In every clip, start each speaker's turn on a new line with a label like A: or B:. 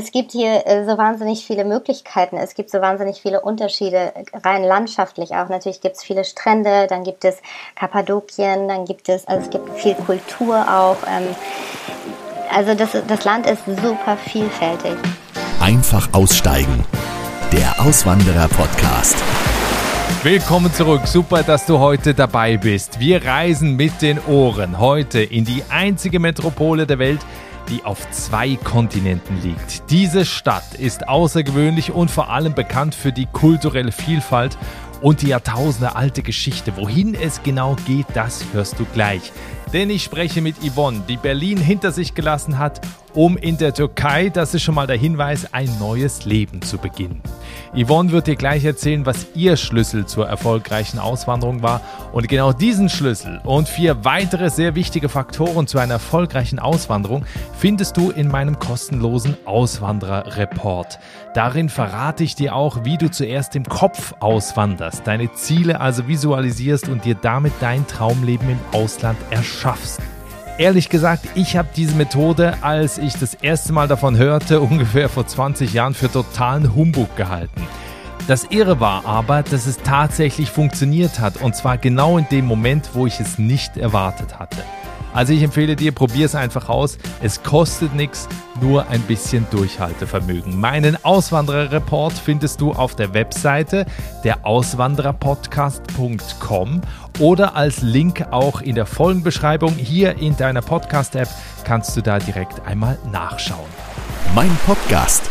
A: Es gibt hier äh, so wahnsinnig viele Möglichkeiten, es gibt so wahnsinnig viele Unterschiede, rein landschaftlich auch. Natürlich gibt es viele Strände, dann gibt es Kappadokien, dann gibt es, also es gibt viel Kultur auch. Ähm, also das, das Land ist super vielfältig.
B: Einfach aussteigen. Der Auswanderer-Podcast.
C: Willkommen zurück. Super, dass du heute dabei bist. Wir reisen mit den Ohren heute in die einzige Metropole der Welt, die auf zwei Kontinenten liegt. Diese Stadt ist außergewöhnlich und vor allem bekannt für die kulturelle Vielfalt und die Jahrtausende alte Geschichte. Wohin es genau geht, das hörst du gleich. Denn ich spreche mit Yvonne, die Berlin hinter sich gelassen hat, um in der Türkei, das ist schon mal der Hinweis, ein neues Leben zu beginnen. Yvonne wird dir gleich erzählen, was ihr Schlüssel zur erfolgreichen Auswanderung war. Und genau diesen Schlüssel und vier weitere sehr wichtige Faktoren zu einer erfolgreichen Auswanderung findest du in meinem kostenlosen Auswanderer-Report. Darin verrate ich dir auch, wie du zuerst im Kopf auswanderst, deine Ziele also visualisierst und dir damit dein Traumleben im Ausland erschaffst. Ehrlich gesagt, ich habe diese Methode, als ich das erste Mal davon hörte, ungefähr vor 20 Jahren, für totalen Humbug gehalten. Das Irre war aber, dass es tatsächlich funktioniert hat und zwar genau in dem Moment, wo ich es nicht erwartet hatte. Also ich empfehle dir, probier es einfach aus. Es kostet nichts, nur ein bisschen Durchhaltevermögen. Meinen Auswandererreport findest du auf der Webseite der Auswandererpodcast.com oder als Link auch in der Folgenbeschreibung hier in deiner Podcast-App kannst du da direkt einmal nachschauen.
B: Mein Podcast.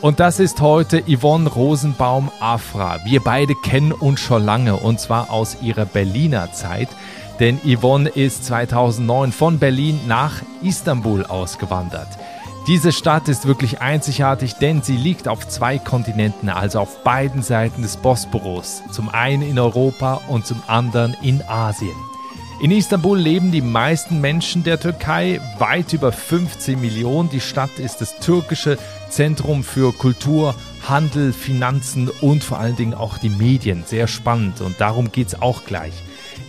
C: Und das ist heute Yvonne Rosenbaum-Afra. Wir beide kennen uns schon lange und zwar aus ihrer Berliner Zeit. Denn Yvonne ist 2009 von Berlin nach Istanbul ausgewandert. Diese Stadt ist wirklich einzigartig, denn sie liegt auf zwei Kontinenten, also auf beiden Seiten des Bosporus. Zum einen in Europa und zum anderen in Asien. In Istanbul leben die meisten Menschen der Türkei, weit über 15 Millionen. Die Stadt ist das türkische Zentrum für Kultur, Handel, Finanzen und vor allen Dingen auch die Medien. Sehr spannend und darum geht es auch gleich.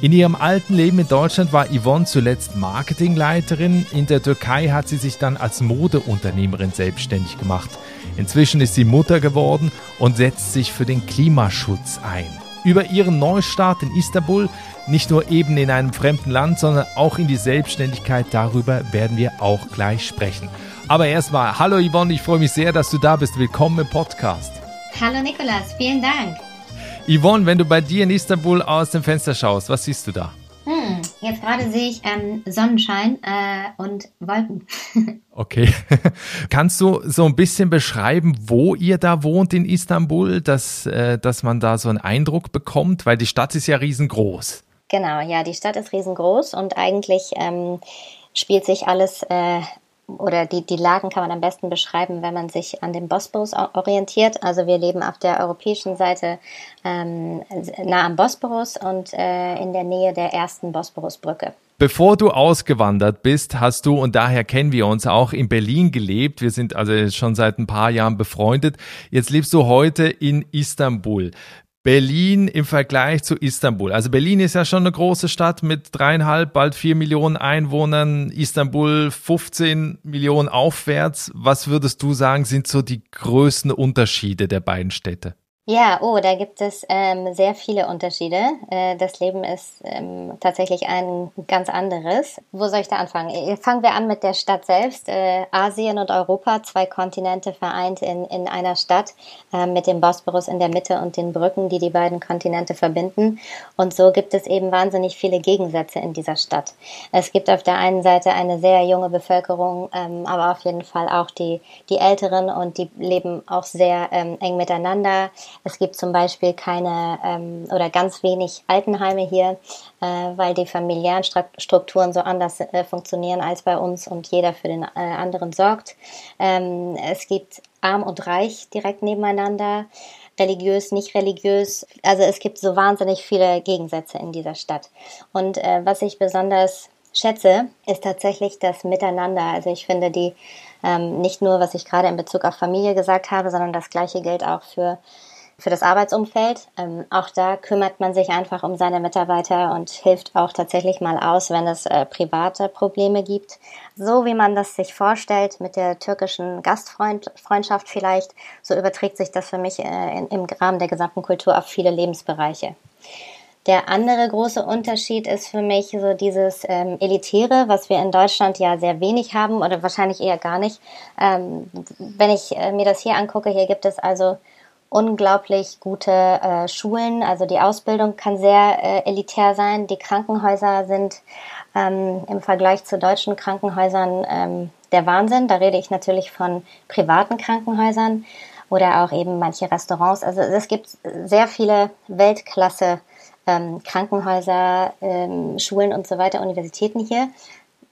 C: In ihrem alten Leben in Deutschland war Yvonne zuletzt Marketingleiterin. In der Türkei hat sie sich dann als Modeunternehmerin selbstständig gemacht. Inzwischen ist sie Mutter geworden und setzt sich für den Klimaschutz ein. Über ihren Neustart in Istanbul, nicht nur eben in einem fremden Land, sondern auch in die Selbstständigkeit, darüber werden wir auch gleich sprechen. Aber erstmal, hallo Yvonne, ich freue mich sehr, dass du da bist. Willkommen im Podcast.
A: Hallo Nikolas, vielen Dank.
C: Yvonne, wenn du bei dir in Istanbul aus dem Fenster schaust, was siehst du da?
A: Hm, jetzt gerade sehe ich ähm, Sonnenschein äh, und Wolken.
C: okay. Kannst du so ein bisschen beschreiben, wo ihr da wohnt in Istanbul, dass, äh, dass man da so einen Eindruck bekommt? Weil die Stadt ist ja riesengroß.
A: Genau, ja, die Stadt ist riesengroß und eigentlich ähm, spielt sich alles äh, oder die, die Lagen kann man am besten beschreiben, wenn man sich an dem Bosporus orientiert. Also wir leben auf der europäischen Seite ähm, nah am Bosporus und äh, in der Nähe der ersten Bosporusbrücke.
C: Bevor du ausgewandert bist, hast du, und daher kennen wir uns, auch in Berlin gelebt. Wir sind also schon seit ein paar Jahren befreundet. Jetzt lebst du heute in Istanbul. Berlin im Vergleich zu Istanbul. Also Berlin ist ja schon eine große Stadt mit dreieinhalb, bald vier Millionen Einwohnern. Istanbul 15 Millionen aufwärts. Was würdest du sagen, sind so die größten Unterschiede der beiden Städte?
A: Ja, oh, da gibt es ähm, sehr viele Unterschiede. Äh, das Leben ist ähm, tatsächlich ein ganz anderes. Wo soll ich da anfangen? Äh, fangen wir an mit der Stadt selbst. Äh, Asien und Europa, zwei Kontinente vereint in, in einer Stadt äh, mit dem Bosporus in der Mitte und den Brücken, die die beiden Kontinente verbinden. Und so gibt es eben wahnsinnig viele Gegensätze in dieser Stadt. Es gibt auf der einen Seite eine sehr junge Bevölkerung, ähm, aber auf jeden Fall auch die, die Älteren und die leben auch sehr ähm, eng miteinander. Es gibt zum Beispiel keine ähm, oder ganz wenig Altenheime hier, äh, weil die familiären Strukturen so anders äh, funktionieren als bei uns und jeder für den äh, anderen sorgt. Ähm, es gibt arm und reich direkt nebeneinander religiös, nicht religiös. Also es gibt so wahnsinnig viele Gegensätze in dieser Stadt. Und äh, was ich besonders schätze, ist tatsächlich das Miteinander. Also ich finde die ähm, nicht nur, was ich gerade in Bezug auf Familie gesagt habe, sondern das gleiche gilt auch für für das Arbeitsumfeld. Ähm, auch da kümmert man sich einfach um seine Mitarbeiter und hilft auch tatsächlich mal aus, wenn es äh, private Probleme gibt. So wie man das sich vorstellt mit der türkischen Gastfreundschaft vielleicht, so überträgt sich das für mich äh, in, im Rahmen der gesamten Kultur auf viele Lebensbereiche. Der andere große Unterschied ist für mich so dieses ähm, Elitäre, was wir in Deutschland ja sehr wenig haben oder wahrscheinlich eher gar nicht. Ähm, wenn ich äh, mir das hier angucke, hier gibt es also unglaublich gute äh, Schulen. Also die Ausbildung kann sehr äh, elitär sein. Die Krankenhäuser sind ähm, im Vergleich zu deutschen Krankenhäusern ähm, der Wahnsinn. Da rede ich natürlich von privaten Krankenhäusern oder auch eben manche Restaurants. Also es gibt sehr viele Weltklasse ähm, Krankenhäuser, ähm, Schulen und so weiter, Universitäten hier.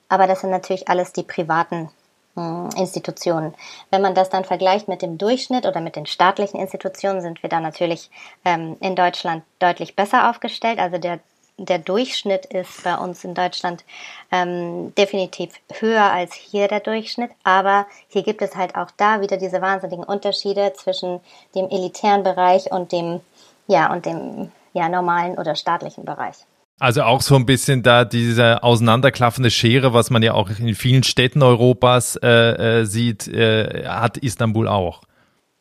A: Aber das sind natürlich alles die privaten Institutionen. Wenn man das dann vergleicht mit dem Durchschnitt oder mit den staatlichen Institutionen, sind wir da natürlich ähm, in Deutschland deutlich besser aufgestellt. Also der, der Durchschnitt ist bei uns in Deutschland ähm, definitiv höher als hier der Durchschnitt. Aber hier gibt es halt auch da wieder diese wahnsinnigen Unterschiede zwischen dem elitären Bereich und dem, ja, und dem ja, normalen oder staatlichen Bereich.
C: Also auch so ein bisschen da diese auseinanderklaffende Schere, was man ja auch in vielen Städten Europas äh, äh, sieht, äh, hat Istanbul auch.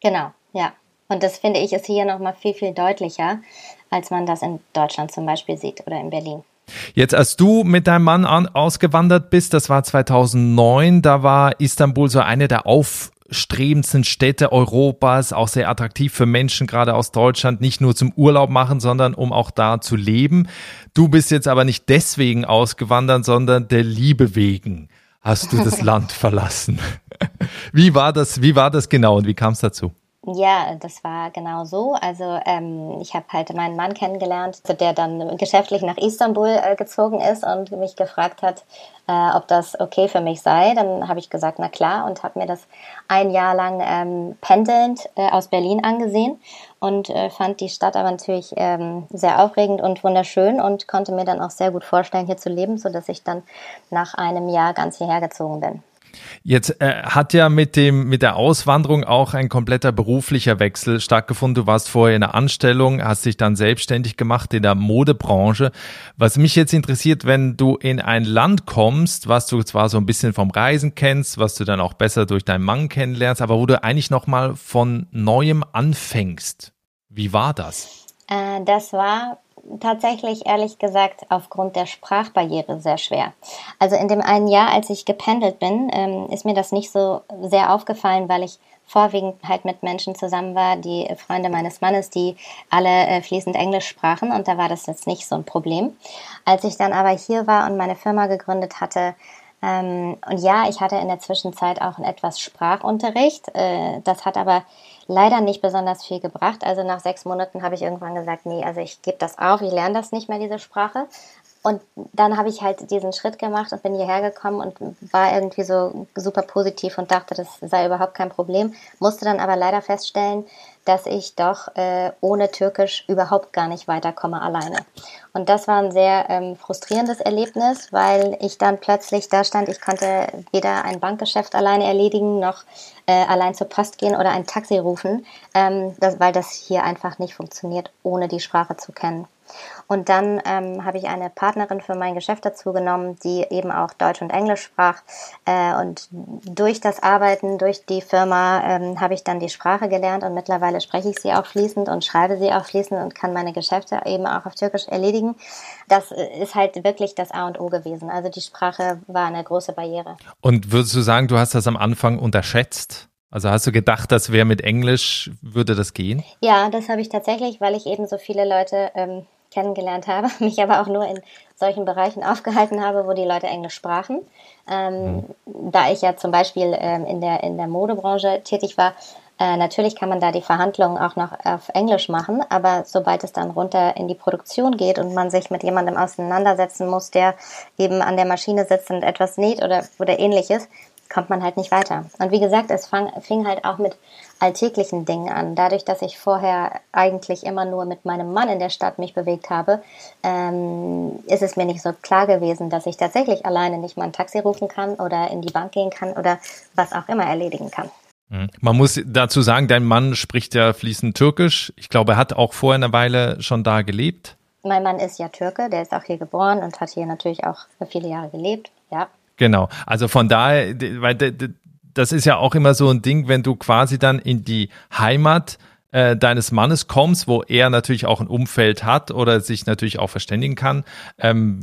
A: Genau, ja. Und das finde ich ist hier nochmal viel, viel deutlicher, als man das in Deutschland zum Beispiel sieht oder in Berlin.
C: Jetzt, als du mit deinem Mann an, ausgewandert bist, das war 2009, da war Istanbul so eine der auf strebendsten Städte Europas, auch sehr attraktiv für Menschen, gerade aus Deutschland, nicht nur zum Urlaub machen, sondern um auch da zu leben. Du bist jetzt aber nicht deswegen ausgewandert, sondern der Liebe wegen hast du das Land verlassen. Wie war das, wie war das genau und wie kam es dazu?
A: Ja, das war genau so. Also ähm, ich habe halt meinen Mann kennengelernt, der dann geschäftlich nach Istanbul äh, gezogen ist und mich gefragt hat, äh, ob das okay für mich sei. Dann habe ich gesagt, na klar, und habe mir das ein Jahr lang ähm, pendelnd äh, aus Berlin angesehen und äh, fand die Stadt aber natürlich ähm, sehr aufregend und wunderschön und konnte mir dann auch sehr gut vorstellen, hier zu leben, so dass ich dann nach einem Jahr ganz hierher gezogen bin.
C: Jetzt äh, hat ja mit dem mit der Auswanderung auch ein kompletter beruflicher Wechsel stattgefunden. Du warst vorher in der Anstellung, hast dich dann selbstständig gemacht in der Modebranche. Was mich jetzt interessiert, wenn du in ein Land kommst, was du zwar so ein bisschen vom Reisen kennst, was du dann auch besser durch deinen Mann kennenlernst, aber wo du eigentlich noch mal von neuem anfängst. Wie war das?
A: Äh, das war tatsächlich ehrlich gesagt aufgrund der Sprachbarriere sehr schwer. Also in dem einen Jahr, als ich gependelt bin, ähm, ist mir das nicht so sehr aufgefallen, weil ich vorwiegend halt mit Menschen zusammen war, die Freunde meines Mannes, die alle äh, fließend Englisch sprachen und da war das jetzt nicht so ein Problem. Als ich dann aber hier war und meine Firma gegründet hatte, ähm, und ja, ich hatte in der Zwischenzeit auch etwas Sprachunterricht. Äh, das hat aber leider nicht besonders viel gebracht. Also nach sechs Monaten habe ich irgendwann gesagt, nee, also ich gebe das auf, ich lerne das nicht mehr, diese Sprache. Und dann habe ich halt diesen Schritt gemacht und bin hierher gekommen und war irgendwie so super positiv und dachte, das sei überhaupt kein Problem. Musste dann aber leider feststellen, dass ich doch äh, ohne Türkisch überhaupt gar nicht weiterkomme alleine. Und das war ein sehr ähm, frustrierendes Erlebnis, weil ich dann plötzlich da stand, ich konnte weder ein Bankgeschäft alleine erledigen, noch äh, allein zur Post gehen oder ein Taxi rufen, ähm, das, weil das hier einfach nicht funktioniert, ohne die Sprache zu kennen. Und dann ähm, habe ich eine Partnerin für mein Geschäft dazu genommen, die eben auch Deutsch und Englisch sprach. Äh, und durch das Arbeiten, durch die Firma ähm, habe ich dann die Sprache gelernt und mittlerweile spreche ich sie auch fließend und schreibe sie auch fließend und kann meine Geschäfte eben auch auf Türkisch erledigen. Das ist halt wirklich das A und O gewesen. Also die Sprache war eine große Barriere.
C: Und würdest du sagen, du hast das am Anfang unterschätzt? Also hast du gedacht, das wäre mit Englisch, würde das gehen?
A: Ja, das habe ich tatsächlich, weil ich eben so viele Leute ähm, kennengelernt habe, mich aber auch nur in solchen Bereichen aufgehalten habe, wo die Leute Englisch sprachen. Ähm, mhm. Da ich ja zum Beispiel ähm, in, der, in der Modebranche tätig war, äh, natürlich kann man da die Verhandlungen auch noch auf Englisch machen, aber sobald es dann runter in die Produktion geht und man sich mit jemandem auseinandersetzen muss, der eben an der Maschine sitzt und etwas näht oder, oder ähnliches, kommt man halt nicht weiter. Und wie gesagt, es fang, fing halt auch mit alltäglichen Dingen an. Dadurch, dass ich vorher eigentlich immer nur mit meinem Mann in der Stadt mich bewegt habe, ähm, ist es mir nicht so klar gewesen, dass ich tatsächlich alleine nicht mal ein Taxi rufen kann oder in die Bank gehen kann oder was auch immer erledigen kann.
C: Mhm. Man muss dazu sagen, dein Mann spricht ja fließend Türkisch. Ich glaube, er hat auch vorher eine Weile schon da gelebt.
A: Mein Mann ist ja Türke, der ist auch hier geboren und hat hier natürlich auch viele Jahre gelebt, ja.
C: Genau, also von daher, weil das ist ja auch immer so ein Ding, wenn du quasi dann in die Heimat äh, deines Mannes kommst, wo er natürlich auch ein Umfeld hat oder sich natürlich auch verständigen kann. Ähm,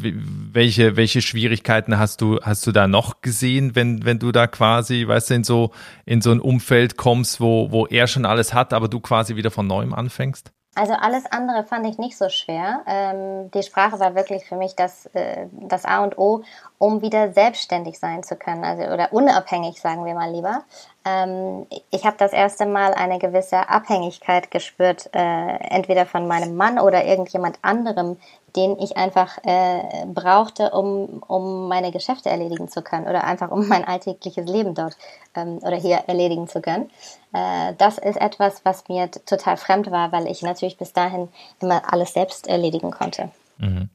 C: welche, welche Schwierigkeiten hast du, hast du da noch gesehen, wenn, wenn du da quasi, weißt du, in so, in so ein Umfeld kommst, wo, wo er schon alles hat, aber du quasi wieder von neuem anfängst?
A: Also alles andere fand ich nicht so schwer. Ähm, die Sprache war wirklich für mich das, äh, das A und O, um wieder selbstständig sein zu können, also oder unabhängig, sagen wir mal lieber. Ähm, ich habe das erste Mal eine gewisse Abhängigkeit gespürt, äh, entweder von meinem Mann oder irgendjemand anderem, den ich einfach äh, brauchte, um, um meine Geschäfte erledigen zu können oder einfach um mein alltägliches Leben dort ähm, oder hier erledigen zu können. Äh, das ist etwas, was mir total fremd war, weil ich natürlich bis dahin immer alles selbst erledigen konnte.
C: Mhm.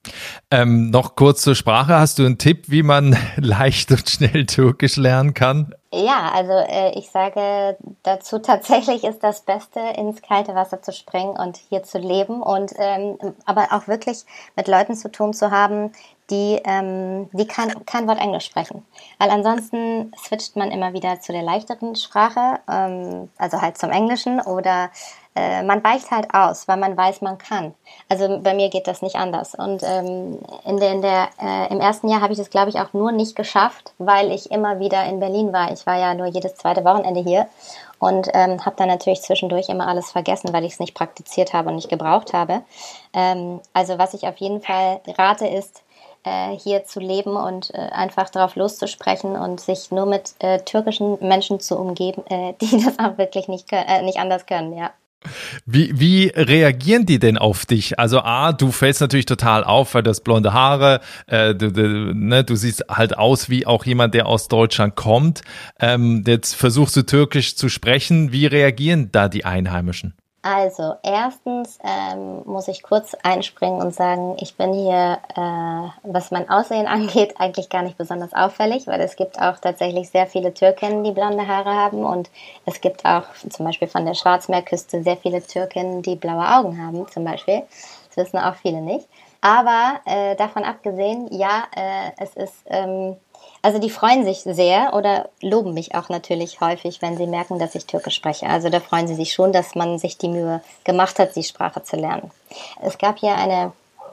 C: Ähm, noch kurz zur Sprache. Hast du einen Tipp, wie man leicht und schnell Türkisch lernen kann?
A: Ja, also äh, ich sage dazu tatsächlich ist das Beste, ins kalte Wasser zu springen und hier zu leben und ähm, aber auch wirklich mit Leuten zu tun zu haben, die, ähm, die kein, kein Wort Englisch sprechen. Weil ansonsten switcht man immer wieder zu der leichteren Sprache, ähm, also halt zum Englischen oder äh, man weicht halt aus, weil man weiß, man kann. Also bei mir geht das nicht anders. Und ähm, in der, in der, äh, im ersten Jahr habe ich das, glaube ich, auch nur nicht geschafft, weil ich immer wieder in Berlin war. Ich war ja nur jedes zweite Wochenende hier und ähm, habe dann natürlich zwischendurch immer alles vergessen, weil ich es nicht praktiziert habe und nicht gebraucht habe. Ähm, also was ich auf jeden Fall rate ist, äh, hier zu leben und äh, einfach darauf loszusprechen und sich nur mit äh, türkischen Menschen zu umgeben, äh, die das auch wirklich nicht, äh, nicht anders können, ja.
C: Wie, wie reagieren die denn auf dich? Also A, du fällst natürlich total auf, weil du hast blonde Haare, äh, du, du, ne, du siehst halt aus wie auch jemand, der aus Deutschland kommt. Ähm, jetzt versuchst du türkisch zu sprechen. Wie reagieren da die Einheimischen?
A: Also, erstens ähm, muss ich kurz einspringen und sagen, ich bin hier, äh, was mein Aussehen angeht, eigentlich gar nicht besonders auffällig, weil es gibt auch tatsächlich sehr viele Türkinnen, die blonde Haare haben und es gibt auch zum Beispiel von der Schwarzmeerküste sehr viele Türkinnen, die blaue Augen haben, zum Beispiel. Das wissen auch viele nicht. Aber äh, davon abgesehen, ja, äh, es ist ähm, also die freuen sich sehr oder loben mich auch natürlich häufig, wenn sie merken, dass ich Türkisch spreche. Also da freuen sie sich schon, dass man sich die Mühe gemacht hat, die Sprache zu lernen. Es gab hier eine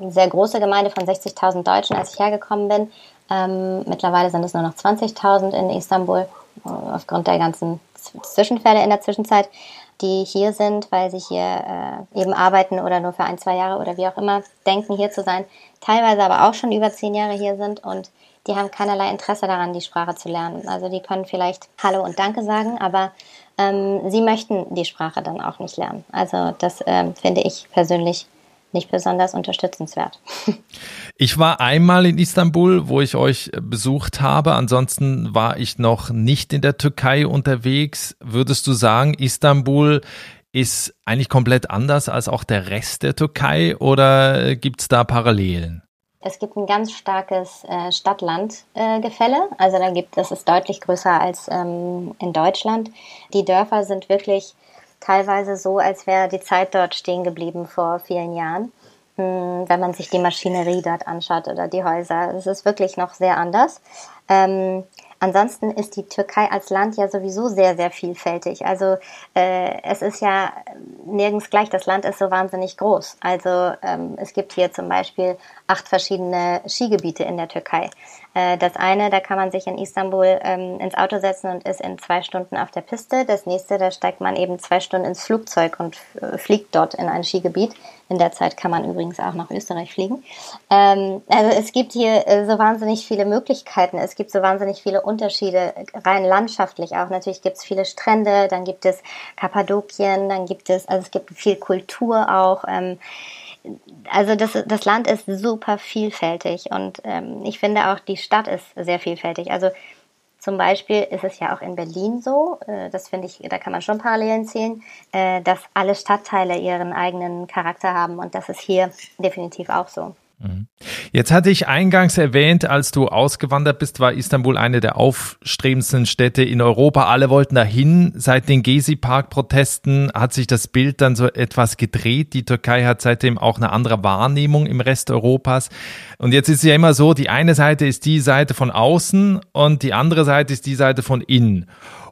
A: sehr große Gemeinde von 60.000 Deutschen, als ich hergekommen bin. Ähm, mittlerweile sind es nur noch 20.000 in Istanbul, äh, aufgrund der ganzen Zwischenfälle in der Zwischenzeit, die hier sind, weil sie hier äh, eben arbeiten oder nur für ein, zwei Jahre oder wie auch immer denken, hier zu sein. Teilweise aber auch schon über zehn Jahre hier sind und die haben keinerlei Interesse daran, die Sprache zu lernen. Also die können vielleicht Hallo und Danke sagen, aber ähm, sie möchten die Sprache dann auch nicht lernen. Also das ähm, finde ich persönlich nicht besonders unterstützenswert.
C: Ich war einmal in Istanbul, wo ich euch besucht habe. Ansonsten war ich noch nicht in der Türkei unterwegs. Würdest du sagen, Istanbul ist eigentlich komplett anders als auch der Rest der Türkei oder gibt es da Parallelen?
A: Es gibt ein ganz starkes äh, Stadt-Land-Gefälle. Äh, also da gibt, das ist deutlich größer als ähm, in Deutschland. Die Dörfer sind wirklich teilweise so, als wäre die Zeit dort stehen geblieben vor vielen Jahren. Hm, wenn man sich die Maschinerie dort anschaut oder die Häuser. Es ist wirklich noch sehr anders. Ähm, Ansonsten ist die Türkei als Land ja sowieso sehr, sehr vielfältig. Also äh, es ist ja nirgends gleich. Das Land ist so wahnsinnig groß. Also ähm, es gibt hier zum Beispiel acht verschiedene Skigebiete in der Türkei. Äh, das eine, da kann man sich in Istanbul ähm, ins Auto setzen und ist in zwei Stunden auf der Piste. Das nächste, da steigt man eben zwei Stunden ins Flugzeug und äh, fliegt dort in ein Skigebiet. In der Zeit kann man übrigens auch nach Österreich fliegen. Ähm, also es gibt hier äh, so wahnsinnig viele Möglichkeiten. Es gibt so wahnsinnig viele Unterschiede, rein landschaftlich auch. Natürlich gibt es viele Strände, dann gibt es Kappadokien, dann gibt es, also es gibt viel Kultur auch. Ähm, also das, das Land ist super vielfältig und ähm, ich finde auch die Stadt ist sehr vielfältig. Also zum Beispiel ist es ja auch in Berlin so, äh, das finde ich, da kann man schon Parallelen zählen, äh, dass alle Stadtteile ihren eigenen Charakter haben und das ist hier definitiv auch so.
C: Mhm. Jetzt hatte ich eingangs erwähnt, als du ausgewandert bist, war Istanbul eine der aufstrebendsten Städte in Europa. Alle wollten dahin. Seit den Gezi-Park-Protesten hat sich das Bild dann so etwas gedreht. Die Türkei hat seitdem auch eine andere Wahrnehmung im Rest Europas. Und jetzt ist es ja immer so, die eine Seite ist die Seite von außen und die andere Seite ist die Seite von innen.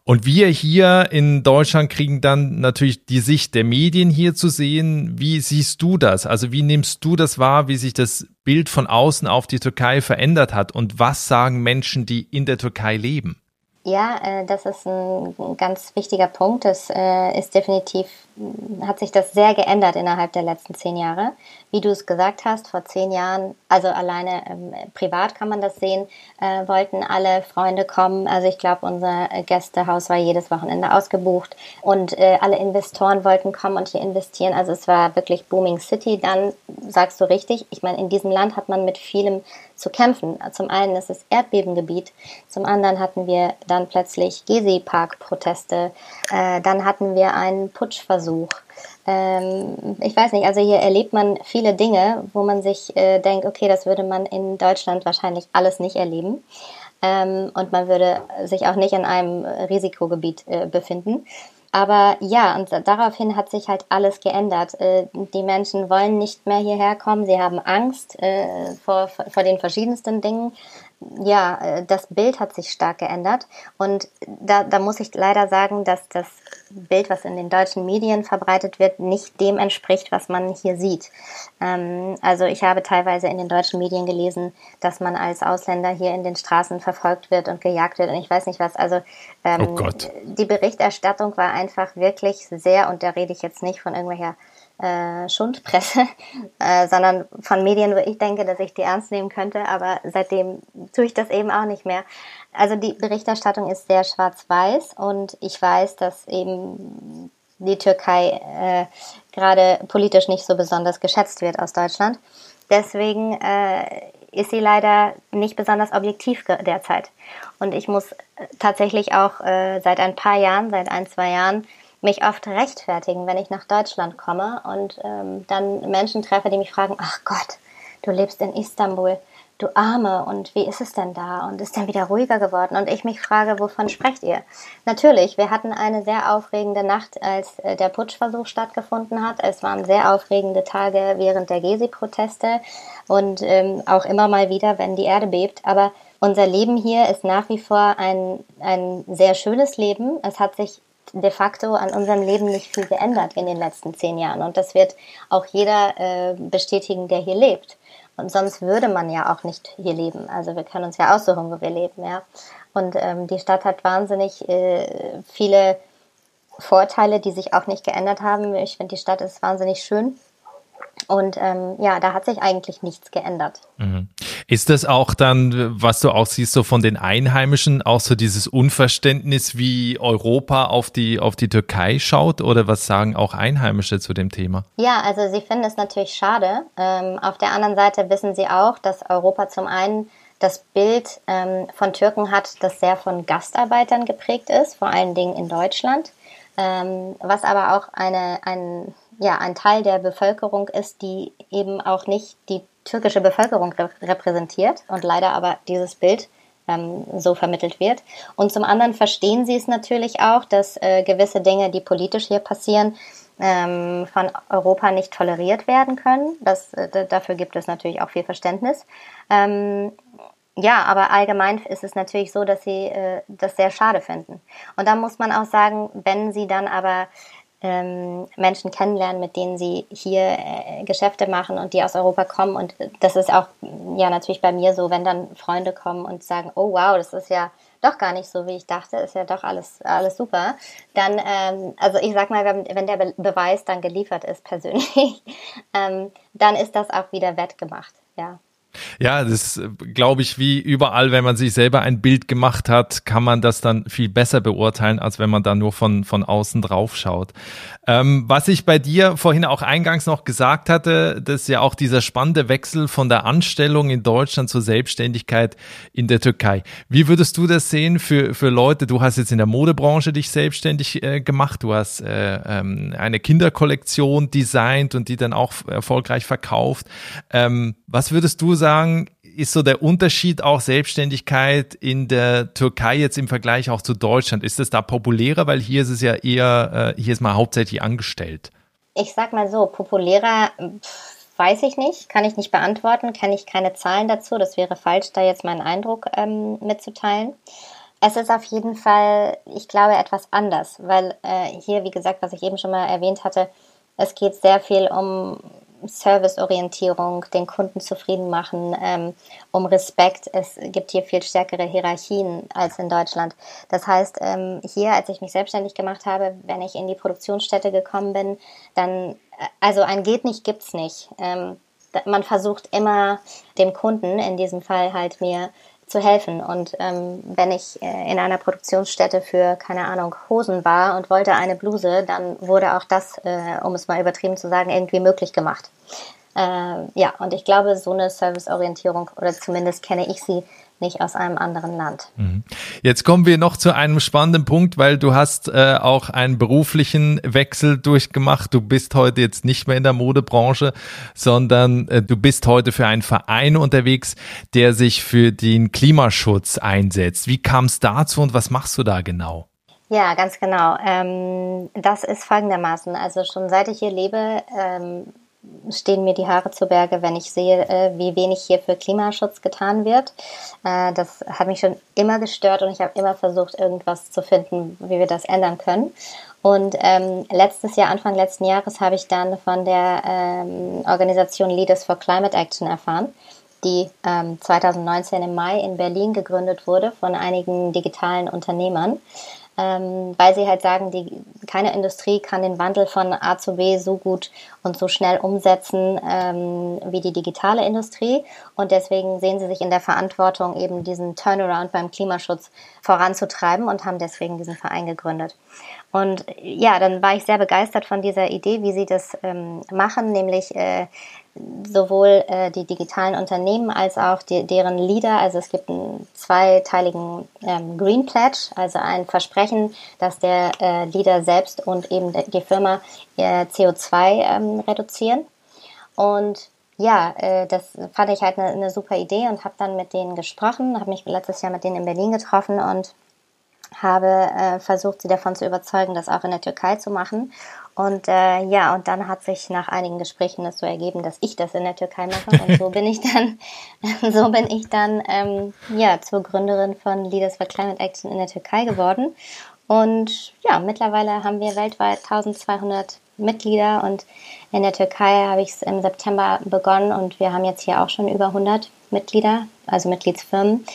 C: Und wir hier in Deutschland kriegen dann natürlich die Sicht der Medien hier zu sehen. Wie siehst du das? Also wie nimmst du das wahr, wie sich das Bild von außen auf die Türkei verändert hat? Und was sagen Menschen, die in der Türkei leben?
A: Ja, äh, das ist ein ganz wichtiger Punkt. Es äh, ist definitiv, hat sich das sehr geändert innerhalb der letzten zehn Jahre. Wie du es gesagt hast, vor zehn Jahren, also alleine ähm, privat kann man das sehen, äh, wollten alle Freunde kommen. Also ich glaube, unser Gästehaus war jedes Wochenende ausgebucht und äh, alle Investoren wollten kommen und hier investieren. Also es war wirklich Booming City. Dann sagst du richtig, ich meine, in diesem Land hat man mit vielem zu kämpfen. Zum einen ist es Erdbebengebiet, zum anderen hatten wir dann plötzlich Gezi-Park-Proteste, äh, dann hatten wir einen Putschversuch. Ähm, ich weiß nicht, also hier erlebt man viele Dinge, wo man sich äh, denkt, okay, das würde man in Deutschland wahrscheinlich alles nicht erleben. Ähm, und man würde sich auch nicht in einem Risikogebiet äh, befinden. Aber ja, und daraufhin hat sich halt alles geändert. Äh, die Menschen wollen nicht mehr hierher kommen, sie haben Angst äh, vor, vor den verschiedensten Dingen ja, äh, das Bild hat sich stark geändert. Und da, da muss ich leider sagen, dass das Bild, was in den deutschen Medien verbreitet wird, nicht dem entspricht, was man hier sieht. Ähm, also ich habe teilweise in den deutschen Medien gelesen, dass man als Ausländer hier in den Straßen verfolgt wird und gejagt wird und ich weiß nicht was. Also ähm, oh die Berichterstattung war einfach wirklich sehr, und da rede ich jetzt nicht von irgendwelcher äh, Schundpresse, äh, sondern von Medien, wo ich denke, dass ich die ernst nehmen könnte, aber seitdem tue ich das eben auch nicht mehr. Also die Berichterstattung ist sehr schwarz-weiß und ich weiß, dass eben die Türkei äh, gerade politisch nicht so besonders geschätzt wird aus Deutschland. Deswegen äh, ist sie leider nicht besonders objektiv derzeit. Und ich muss tatsächlich auch äh, seit ein paar Jahren, seit ein, zwei Jahren, mich oft rechtfertigen, wenn ich nach Deutschland komme und ähm, dann Menschen treffe, die mich fragen, ach Gott, du lebst in Istanbul, du Arme, und wie ist es denn da? Und ist denn wieder ruhiger geworden? Und ich mich frage, wovon sprecht ihr? Natürlich, wir hatten eine sehr aufregende Nacht, als äh, der Putschversuch stattgefunden hat. Es waren sehr aufregende Tage während der Gezi-Proteste und ähm, auch immer mal wieder, wenn die Erde bebt. Aber unser Leben hier ist nach wie vor ein, ein sehr schönes Leben. Es hat sich de facto an unserem Leben nicht viel geändert in den letzten zehn Jahren. Und das wird auch jeder äh, bestätigen, der hier lebt. Und sonst würde man ja auch nicht hier leben. Also wir können uns ja aussuchen, wo wir leben, ja. Und ähm, die Stadt hat wahnsinnig äh, viele Vorteile, die sich auch nicht geändert haben. Ich finde, die Stadt ist wahnsinnig schön. Und ähm, ja, da hat sich eigentlich nichts geändert.
C: Mhm. Ist das auch dann, was du auch siehst, so von den Einheimischen, auch so dieses Unverständnis, wie Europa auf die, auf die Türkei schaut? Oder was sagen auch Einheimische zu dem Thema?
A: Ja, also sie finden es natürlich schade. Ähm, auf der anderen Seite wissen sie auch, dass Europa zum einen das Bild ähm, von Türken hat, das sehr von Gastarbeitern geprägt ist, vor allen Dingen in Deutschland. Ähm, was aber auch eine, ein ja, ein Teil der Bevölkerung ist, die eben auch nicht die türkische Bevölkerung rep repräsentiert und leider aber dieses Bild ähm, so vermittelt wird. Und zum anderen verstehen sie es natürlich auch, dass äh, gewisse Dinge, die politisch hier passieren, ähm, von Europa nicht toleriert werden können. Das, äh, dafür gibt es natürlich auch viel Verständnis. Ähm, ja, aber allgemein ist es natürlich so, dass sie äh, das sehr schade finden. Und da muss man auch sagen, wenn sie dann aber ähm, Menschen kennenlernen, mit denen sie hier äh, Geschäfte machen und die aus Europa kommen. Und das ist auch ja natürlich bei mir so, wenn dann Freunde kommen und sagen, oh wow, das ist ja doch gar nicht so, wie ich dachte, ist ja doch alles, alles super. Dann, ähm, also ich sag mal, wenn, wenn der Be Beweis dann geliefert ist persönlich, ähm, dann ist das auch wieder wettgemacht, ja.
C: Ja, das ist, glaube ich, wie überall, wenn man sich selber ein Bild gemacht hat, kann man das dann viel besser beurteilen, als wenn man da nur von, von außen drauf schaut. Ähm, was ich bei dir vorhin auch eingangs noch gesagt hatte, das ist ja auch dieser spannende Wechsel von der Anstellung in Deutschland zur Selbstständigkeit in der Türkei. Wie würdest du das sehen für, für Leute? Du hast jetzt in der Modebranche dich selbstständig äh, gemacht, du hast äh, ähm, eine Kinderkollektion designt und die dann auch erfolgreich verkauft. Ähm, was würdest du sagen, ist so der Unterschied auch Selbstständigkeit in der Türkei jetzt im Vergleich auch zu Deutschland? Ist es da populärer? Weil hier ist es ja eher, äh, hier ist man hauptsächlich angestellt.
A: Ich sag mal so, populärer weiß ich nicht, kann ich nicht beantworten, kenne ich keine Zahlen dazu. Das wäre falsch, da jetzt meinen Eindruck ähm, mitzuteilen. Es ist auf jeden Fall, ich glaube, etwas anders, weil äh, hier, wie gesagt, was ich eben schon mal erwähnt hatte, es geht sehr viel um Serviceorientierung, den Kunden zufrieden machen, ähm, um Respekt. Es gibt hier viel stärkere Hierarchien als in Deutschland. Das heißt, ähm, hier, als ich mich selbstständig gemacht habe, wenn ich in die Produktionsstätte gekommen bin, dann, äh, also ein geht nicht, gibt's nicht. Ähm, man versucht immer dem Kunden, in diesem Fall halt mir zu helfen. Und ähm, wenn ich äh, in einer Produktionsstätte für, keine Ahnung, Hosen war und wollte eine Bluse, dann wurde auch das, äh, um es mal übertrieben zu sagen, irgendwie möglich gemacht. Äh, ja, und ich glaube, so eine Serviceorientierung, oder zumindest kenne ich sie, nicht aus einem anderen Land. Mhm.
C: Jetzt kommen wir noch zu einem spannenden Punkt, weil du hast äh, auch einen beruflichen Wechsel durchgemacht. Du bist heute jetzt nicht mehr in der Modebranche, sondern äh, du bist heute für einen Verein unterwegs, der sich für den Klimaschutz einsetzt. Wie kam es dazu und was machst du da genau?
A: Ja, ganz genau. Ähm, das ist folgendermaßen. Also schon seit ich hier lebe, ähm, stehen mir die Haare zu Berge, wenn ich sehe, äh, wie wenig hier für Klimaschutz getan wird. Äh, das hat mich schon immer gestört und ich habe immer versucht, irgendwas zu finden, wie wir das ändern können. Und ähm, letztes Jahr, Anfang letzten Jahres, habe ich dann von der ähm, Organisation Leaders for Climate Action erfahren, die ähm, 2019 im Mai in Berlin gegründet wurde von einigen digitalen Unternehmern ähm, weil sie halt sagen, die, keine Industrie kann den Wandel von A zu B so gut und so schnell umsetzen ähm, wie die digitale Industrie. Und deswegen sehen sie sich in der Verantwortung, eben diesen Turnaround beim Klimaschutz voranzutreiben und haben deswegen diesen Verein gegründet. Und ja, dann war ich sehr begeistert von dieser Idee, wie sie das ähm, machen, nämlich äh, sowohl äh, die digitalen Unternehmen als auch die, deren Leader. Also es gibt einen zweiteiligen ähm, Green Pledge, also ein Versprechen, dass der äh, Leader selbst und eben die Firma äh, CO2 ähm, reduzieren. Und ja, äh, das fand ich halt eine, eine super Idee und habe dann mit denen gesprochen, habe mich letztes Jahr mit denen in Berlin getroffen und habe äh, versucht, sie davon zu überzeugen, das auch in der Türkei zu machen. Und äh, ja, und dann hat sich nach einigen Gesprächen das so ergeben, dass ich das in der Türkei mache. Und so bin ich dann, so bin ich dann ähm, ja zur Gründerin von Leaders for Climate Action in der Türkei geworden. Und ja, mittlerweile haben wir weltweit 1200 Mitglieder und in der Türkei habe ich es im September begonnen und wir haben jetzt hier auch schon über 100 Mitglieder, also Mitgliedsfirmen.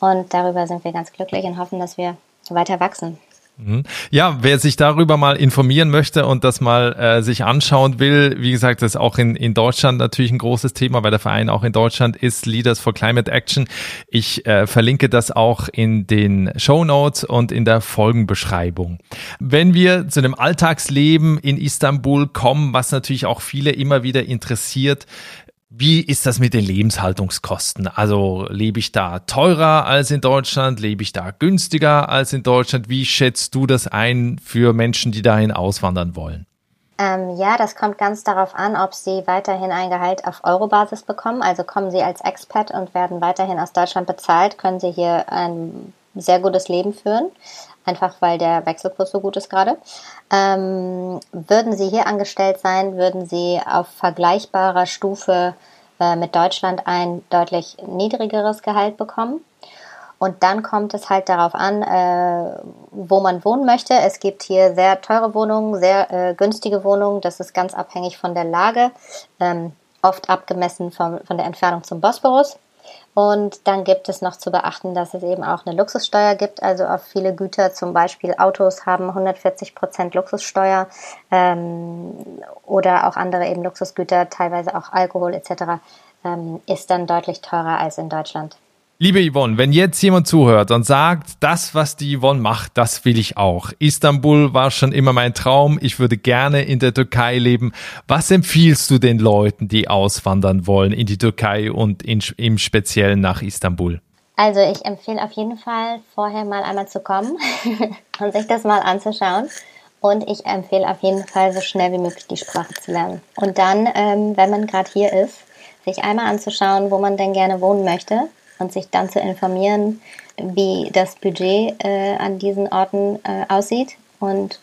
A: Und darüber sind wir ganz glücklich und hoffen, dass wir weiter wachsen.
C: Mhm. Ja, wer sich darüber mal informieren möchte und das mal äh, sich anschauen will, wie gesagt, das ist auch in, in Deutschland natürlich ein großes Thema, weil der Verein auch in Deutschland ist Leaders for Climate Action. Ich äh, verlinke das auch in den Show Notes und in der Folgenbeschreibung. Wenn wir zu dem Alltagsleben in Istanbul kommen, was natürlich auch viele immer wieder interessiert, wie ist das mit den Lebenshaltungskosten? Also lebe ich da teurer als in Deutschland? Lebe ich da günstiger als in Deutschland? Wie schätzt du das ein für Menschen, die dahin auswandern wollen?
A: Ähm, ja, das kommt ganz darauf an, ob Sie weiterhin ein Gehalt auf Eurobasis bekommen. Also kommen Sie als Expat und werden weiterhin aus Deutschland bezahlt, können Sie hier ein sehr gutes Leben führen, einfach weil der Wechselkurs so gut ist gerade. Ähm, würden Sie hier angestellt sein, würden Sie auf vergleichbarer Stufe äh, mit Deutschland ein deutlich niedrigeres Gehalt bekommen. Und dann kommt es halt darauf an, äh, wo man wohnen möchte. Es gibt hier sehr teure Wohnungen, sehr äh, günstige Wohnungen. Das ist ganz abhängig von der Lage, ähm, oft abgemessen vom, von der Entfernung zum Bosporus. Und dann gibt es noch zu beachten, dass es eben auch eine Luxussteuer gibt. Also auf viele Güter, zum Beispiel Autos, haben 140 Prozent Luxussteuer ähm, oder auch andere eben Luxusgüter, teilweise auch Alkohol etc. ähm, ist dann deutlich teurer als in Deutschland.
C: Liebe Yvonne, wenn jetzt jemand zuhört und sagt, das, was die Yvonne macht, das will ich auch. Istanbul war schon immer mein Traum. Ich würde gerne in der Türkei leben. Was empfiehlst du den Leuten, die auswandern wollen in die Türkei und in, im Speziellen nach Istanbul?
A: Also ich empfehle auf jeden Fall, vorher mal einmal zu kommen und sich das mal anzuschauen. Und ich empfehle auf jeden Fall, so schnell wie möglich die Sprache zu lernen. Und dann, ähm, wenn man gerade hier ist, sich einmal anzuschauen, wo man denn gerne wohnen möchte und sich dann zu informieren, wie das Budget äh, an diesen Orten äh, aussieht und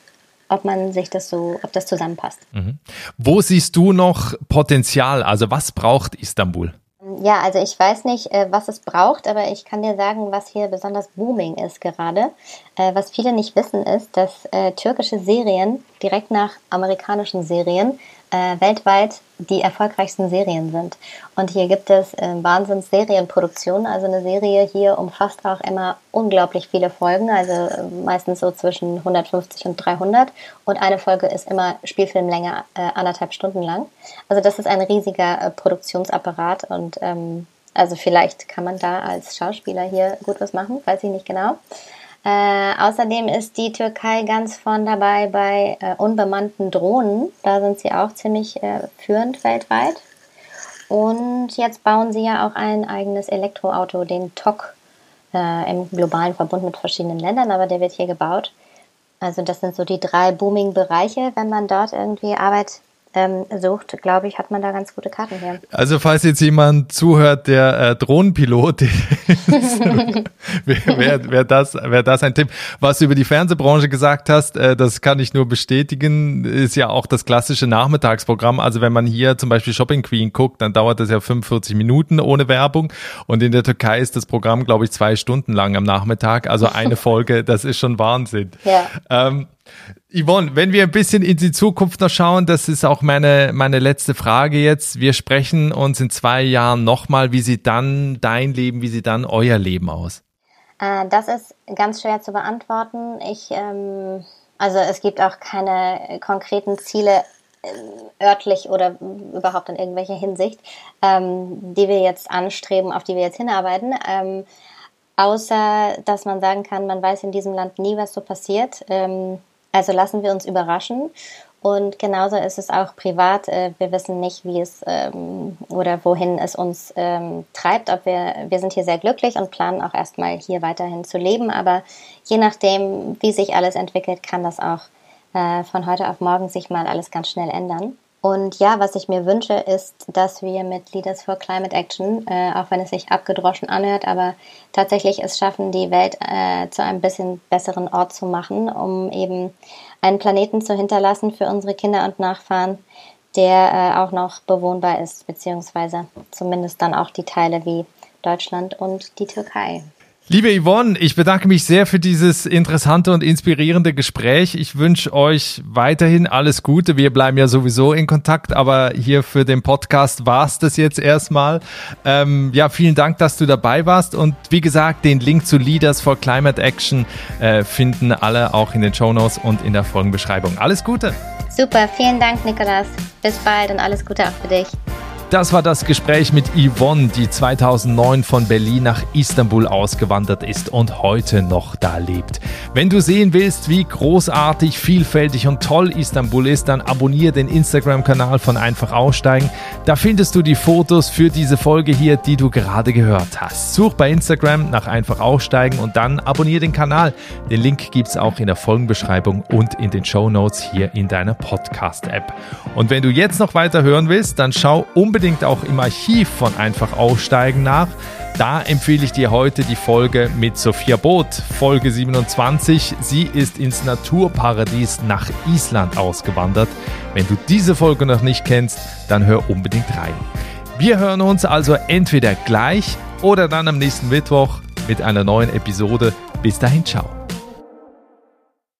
A: ob man sich das so, ob das zusammenpasst.
C: Mhm. Wo siehst du noch Potenzial? Also was braucht Istanbul?
A: Ja, also ich weiß nicht, äh, was es braucht, aber ich kann dir sagen, was hier besonders booming ist gerade. Äh, was viele nicht wissen, ist, dass äh, türkische Serien direkt nach amerikanischen Serien weltweit die erfolgreichsten Serien sind. Und hier gibt es Wahnsinns Serienproduktionen. Also eine Serie hier umfasst auch immer unglaublich viele Folgen, also meistens so zwischen 150 und 300. Und eine Folge ist immer Spielfilmlänge anderthalb Stunden lang. Also das ist ein riesiger Produktionsapparat und ähm, also vielleicht kann man da als Schauspieler hier gut was machen, weiß ich nicht genau. Äh, außerdem ist die Türkei ganz vorn dabei bei äh, unbemannten Drohnen. Da sind sie auch ziemlich äh, führend weltweit. Und jetzt bauen sie ja auch ein eigenes Elektroauto, den TOC, äh, im globalen Verbund mit verschiedenen Ländern, aber der wird hier gebaut. Also das sind so die drei Booming-Bereiche, wenn man dort irgendwie Arbeit ähm, sucht, glaube ich, hat man da ganz gute Karten hier.
C: Also falls jetzt jemand zuhört, der äh, Drohnenpilot ist, wäre wär, wär das, wär das ein Tipp. Was du über die Fernsehbranche gesagt hast, äh, das kann ich nur bestätigen, ist ja auch das klassische Nachmittagsprogramm. Also wenn man hier zum Beispiel Shopping Queen guckt, dann dauert das ja 45 Minuten ohne Werbung und in der Türkei ist das Programm, glaube ich, zwei Stunden lang am Nachmittag. Also eine Folge, das ist schon Wahnsinn. Ja. Ähm, Yvonne, wenn wir ein bisschen in die Zukunft noch schauen, das ist auch meine, meine letzte Frage jetzt. Wir sprechen uns in zwei Jahren nochmal. Wie sieht dann dein Leben, wie sieht dann euer Leben aus?
A: Äh, das ist ganz schwer zu beantworten. Ich, ähm, also es gibt auch keine konkreten Ziele äh, örtlich oder überhaupt in irgendwelcher Hinsicht, ähm, die wir jetzt anstreben, auf die wir jetzt hinarbeiten. Ähm, außer, dass man sagen kann, man weiß in diesem Land nie, was so passiert. Ähm, also lassen wir uns überraschen. Und genauso ist es auch privat. Äh, wir wissen nicht, wie es ähm, oder wohin es uns ähm, treibt. Ob wir, wir sind hier sehr glücklich und planen auch erstmal hier weiterhin zu leben. Aber je nachdem, wie sich alles entwickelt, kann das auch äh, von heute auf morgen sich mal alles ganz schnell ändern. Und ja, was ich mir wünsche, ist, dass wir mit Leaders for Climate Action, äh, auch wenn es sich abgedroschen anhört, aber tatsächlich es schaffen, die Welt äh, zu einem bisschen besseren Ort zu machen, um eben einen Planeten zu hinterlassen für unsere Kinder und Nachfahren, der äh, auch noch bewohnbar ist, beziehungsweise zumindest dann auch die Teile wie Deutschland und die Türkei.
C: Liebe Yvonne, ich bedanke mich sehr für dieses interessante und inspirierende Gespräch. Ich wünsche euch weiterhin alles Gute. Wir bleiben ja sowieso in Kontakt, aber hier für den Podcast war es das jetzt erstmal. Ähm, ja, vielen Dank, dass du dabei warst. Und wie gesagt, den Link zu Leaders for Climate Action äh, finden alle auch in den Show Notes und in der Folgenbeschreibung. Alles Gute.
A: Super, vielen Dank, Nikolas. Bis bald und alles Gute auch für dich.
C: Das war das Gespräch mit Yvonne, die 2009 von Berlin nach Istanbul ausgewandert ist und heute noch da lebt. Wenn du sehen willst, wie großartig, vielfältig und toll Istanbul ist, dann abonniere den Instagram-Kanal von Einfach Aussteigen. Da findest du die Fotos für diese Folge hier, die du gerade gehört hast. Such bei Instagram nach Einfach Aussteigen und dann abonniere den Kanal. Den Link gibt es auch in der Folgenbeschreibung und in den Show Notes hier in deiner Podcast-App. Und wenn du jetzt noch weiter hören willst, dann schau unbedingt unbedingt auch im Archiv von Einfach Aussteigen nach. Da empfehle ich dir heute die Folge mit Sophia Boot, Folge 27. Sie ist ins Naturparadies nach Island ausgewandert. Wenn du diese Folge noch nicht kennst, dann hör unbedingt rein. Wir hören uns also entweder gleich oder dann am nächsten Mittwoch mit einer neuen Episode. Bis dahin, ciao.